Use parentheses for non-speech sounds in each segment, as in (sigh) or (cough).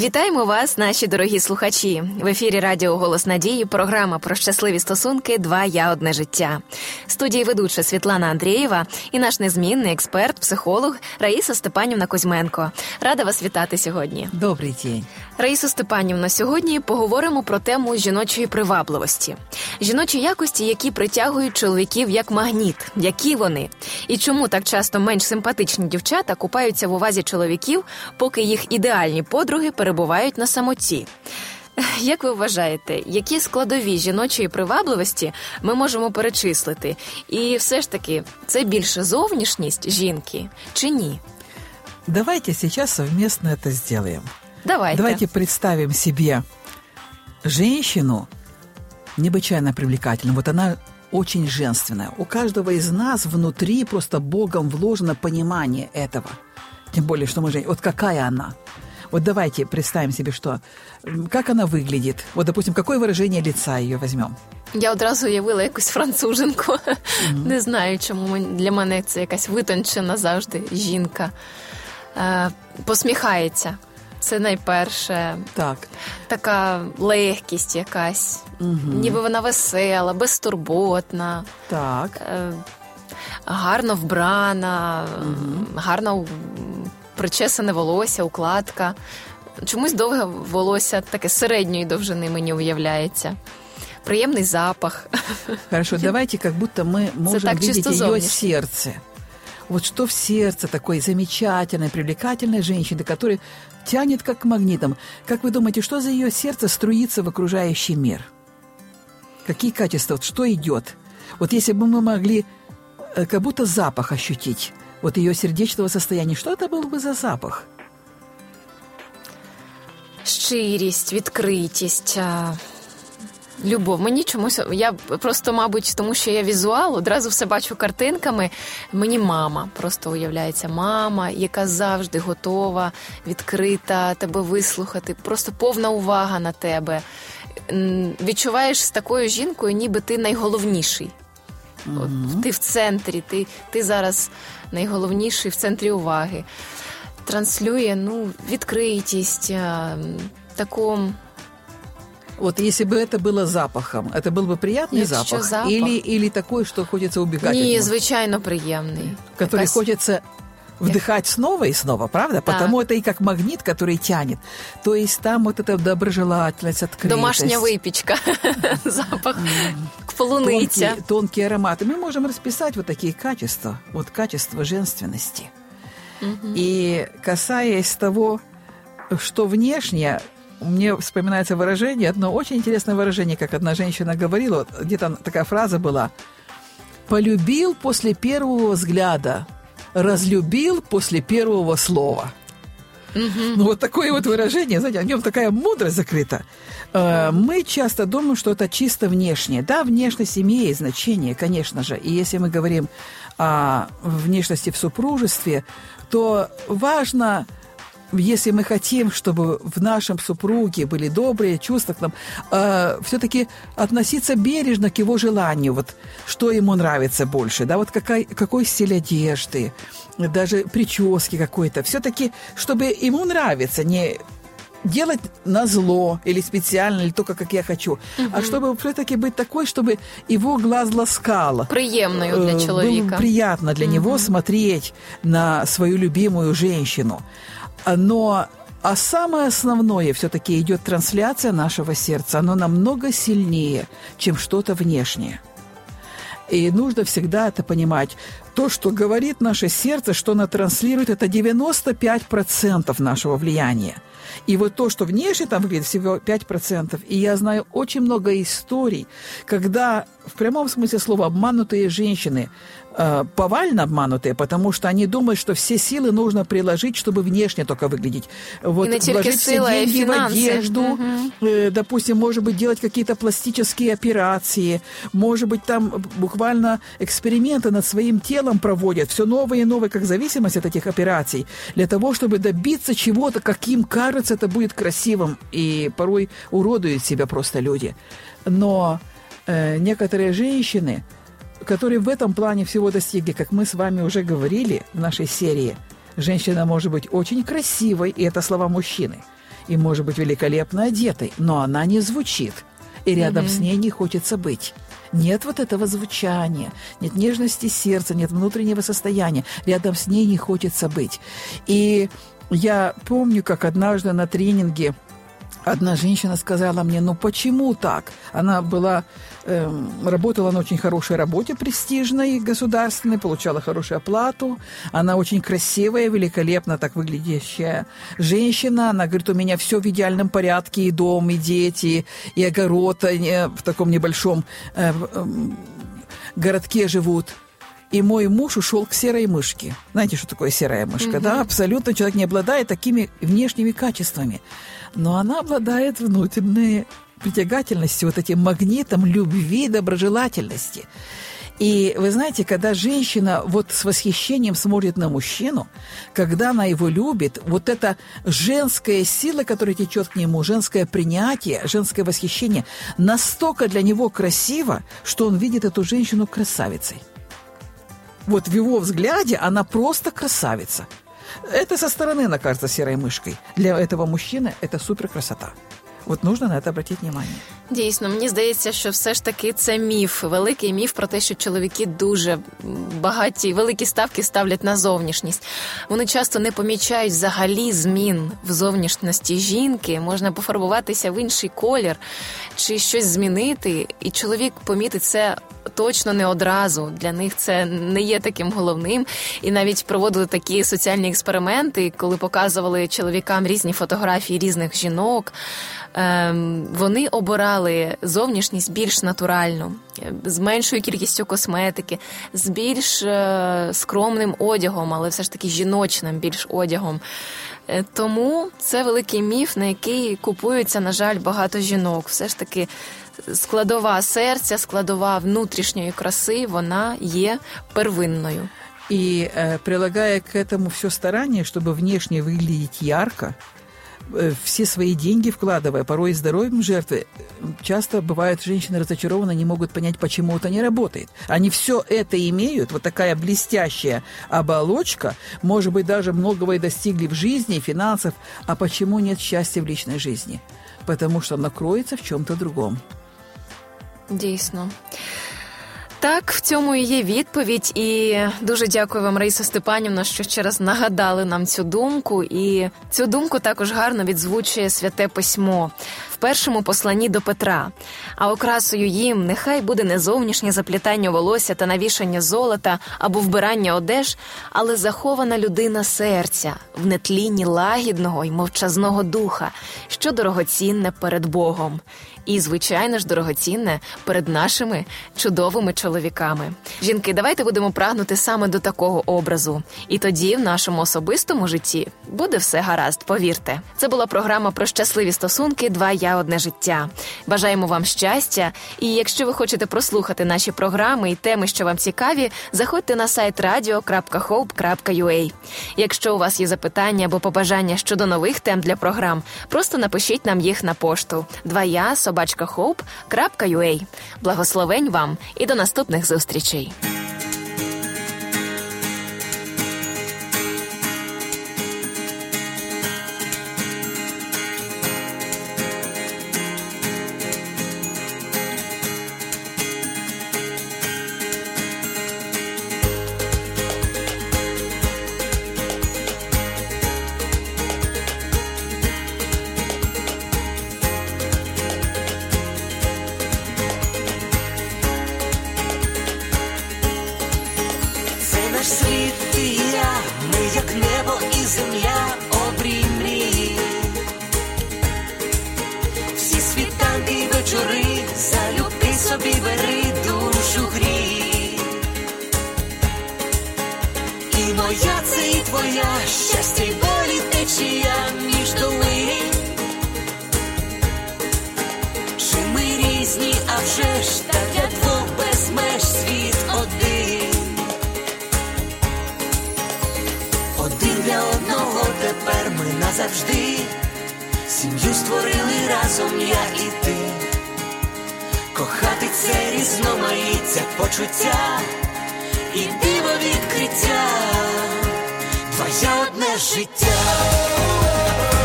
Вітаємо вас, наші дорогі слухачі. В ефірі Радіо Голос Надії. Програма про щасливі стосунки. Два я одне життя. Студії ведуча Світлана Андрієва і наш незмінний експерт, психолог Раїса Степанівна Кузьменко. Рада вас вітати сьогодні. Добрий день. Раїсу Степанівна, сьогодні поговоримо про тему жіночої привабливості, жіночі якості, які притягують чоловіків як магніт, які вони, і чому так часто менш симпатичні дівчата купаються в увазі чоловіків, поки їх ідеальні подруги перебувають на самоті. Як ви вважаєте, які складові жіночої привабливості ми можемо перечислити? І все ж таки, це більше зовнішність жінки чи ні? Давайте сейчас совместно это сделаем. Давайте. Давайте представим себе женщину необычайно привлекательную. Вот она очень женственная. У каждого из нас внутри просто Богом вложено понимание этого. Тем более, что мы же... Вот какая она? Вот давайте представим себе, что... Как она выглядит? Вот, допустим, какое выражение лица ее возьмем? Я одразу уявила якусь француженку. Mm-hmm. Не знаю, чому для мене це якась витончена завжди жінка. Е, посміхається. Це найперше. Так. Така легкість якась. Угу. Ніби вона весела, безтурботна. Так. Е, гарно вбрана, угу. гарно причесане волосся, укладка. Чомусь довге волосся таке середньої довжини мені уявляється. Приємний запах. Хорошо, давайте (laughs) как будто мы можем видеть ее сердце. Вот что в сердце такой замечательной, привлекательной женщины, которая тянет как магнитом. Как вы думаете, что за ее сердце струится в окружающий мир? Какие качества? Вот что идет? Вот если бы мы могли как будто запах ощутить, вот ее сердечного состояния, что это был бы за запах? Щирість, відкритість, Любов, мені чомусь я просто, мабуть, тому що я візуал, одразу все бачу картинками. Мені мама просто уявляється, мама, яка завжди готова, відкрита тебе вислухати, просто повна увага на тебе. Відчуваєш з такою жінкою, ніби ти найголовніший. Mm-hmm. Ти в центрі, ти ти зараз найголовніший в центрі уваги. Транслює ну, відкритість, таку. Вот если бы это было запахом, это был бы приятный Якщо запах? запах? Или, или такой, что хочется убегать Ні, от него? звичайно, приємний. Который Якась... хочется вдыхать снова и снова, правда? Да. Потому это и как магнит, который тянет. То есть там вот эта доброжелательность, открытость. Домашня випічка, (laughs) запах полуниця. Тонкие, тонкие ароматы. Мы можем расписать вот такие качества, вот качество женственности. Угу. И касаясь того, что внешне, мне вспоминается выражение, одно очень интересное выражение, как одна женщина говорила, вот где-то такая фраза была, «Полюбил после первого взгляда, разлюбил после первого слова». Угу. Ну, вот такое вот выражение, знаете, в нем такая мудрость закрыта. Мы часто думаем, что это чисто внешнее. Да, внешность имеет значение, конечно же. И если мы говорим о внешности в супружестве, то важно если мы хотим, чтобы в нашем супруге были добрые чувства к нам, э, все-таки относиться бережно к его желанию, вот что ему нравится больше, да, вот какой, какой стиль одежды, даже прически какой-то, все-таки, чтобы ему нравится, не делать на зло или специально, или только как я хочу, угу. а чтобы все-таки быть такой, чтобы его глаз ласкало. Приемную для человека. Было приятно для угу. него смотреть на свою любимую женщину. Но а самое основное все-таки идет трансляция нашего сердца. Оно намного сильнее, чем что-то внешнее. И нужно всегда это понимать. То, что говорит наше сердце, что оно транслирует, это 95% нашего влияния. И вот то, что внешне там выглядит, всего 5%. И я знаю очень много историй, когда в прямом смысле слова обманутые женщины, э, повально обманутые, потому что они думают, что все силы нужно приложить, чтобы внешне только выглядеть. Вот и вложить все деньги в одежду, угу. э, допустим, может быть, делать какие-то пластические операции, может быть, там буквально эксперименты над своим телом проводят, все новые и новые, как зависимость от этих операций, для того, чтобы добиться чего-то, каким кажется, это будет красивым, и порой уродуют себя просто люди. Но э, некоторые женщины, которые в этом плане всего достигли, как мы с вами уже говорили в нашей серии, женщина может быть очень красивой, и это слова мужчины. и может быть великолепно одетой, но она не звучит, и рядом mm-hmm. с ней не хочется быть. Нет вот этого звучания, нет нежности сердца, нет внутреннего состояния. Рядом с ней не хочется быть. И я помню, как однажды на тренинге Одна женщина сказала мне, ну почему так? Она была, э, работала на очень хорошей работе, престижной, государственной, получала хорошую оплату. Она очень красивая, великолепно так выглядящая женщина. Она говорит, у меня все в идеальном порядке, и дом, и дети, и огород и в таком небольшом э, э, городке живут. И мой муж ушел к серой мышке. Знаете, что такое серая мышка, угу. да? Абсолютно человек не обладает такими внешними качествами но она обладает внутренней притягательностью, вот этим магнитом любви, доброжелательности. И вы знаете, когда женщина вот с восхищением смотрит на мужчину, когда она его любит, вот эта женская сила, которая течет к нему, женское принятие, женское восхищение, настолько для него красиво, что он видит эту женщину красавицей. Вот в его взгляде она просто красавица – это со стороны она кажется серой мышкой. Для этого мужчины это супер красота. От нужно на це обратити увагу. Дійсно, мені здається, що все ж таки це міф, великий міф про те, що чоловіки дуже багаті, великі ставки ставлять на зовнішність. Вони часто не помічають взагалі змін в зовнішності жінки. Можна пофарбуватися в інший колір чи щось змінити, і чоловік помітить це точно не одразу. Для них це не є таким головним. І навіть проводили такі соціальні експерименти, коли показували чоловікам різні фотографії різних жінок. Ем, вони обирали зовнішність більш натуральну, з меншою кількістю косметики, з більш е, скромним одягом, але все ж таки жіночним більш одягом. Е, тому це великий міф, на який купуються, на жаль, багато жінок. Все ж таки складова серця, складова внутрішньої краси, вона є первинною. И э, прилагая к этому все старание, чтобы внешне выглядеть ярко, э, все свои деньги вкладывая, порой и здоровьем жертвы, часто бывают женщины разочарованы, не могут понять, почему это не работает. Они все это имеют, вот такая блестящая оболочка, может быть, даже многого и достигли в жизни, финансов, а почему нет счастья в личной жизни? Потому что оно кроется в чем-то другом. Дійсно. Так, в цьому і є відповідь, і дуже дякую вам, Раїса Степанівна, що ще раз нагадали нам цю думку. І цю думку також гарно відзвучує святе письмо першому посланні до Петра. А окрасою їм нехай буде не зовнішнє заплітання волосся та навішання золота або вбирання одеж, але захована людина серця в нетлінні лагідного й мовчазного духа, що дорогоцінне перед Богом і, звичайно ж, дорогоцінне перед нашими чудовими чоловіками. Жінки, давайте будемо прагнути саме до такого образу. І тоді в нашому особистому житті буде все гаразд. Повірте, це була програма про щасливі стосунки. Два я одне життя. Бажаємо вам щастя. І якщо ви хочете прослухати наші програми і теми, що вам цікаві, заходьте на сайт radio.hope.ua. Якщо у вас є запитання або побажання щодо нових тем для програм, просто напишіть нам їх на пошту. Два я собачкахоуп.ua. Благословень вам і до наступних зустрічей. чистій полі течія між долин чи ми різні, а вже ж так для двох без світ один, один для одного тепер ми назавжди, сім'ю створили разом я і ти, кохати це різноманіття почуття і диво відкриття. своє одне життя,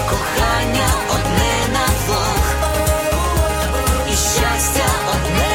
кохання одне на двох, і щастя одне.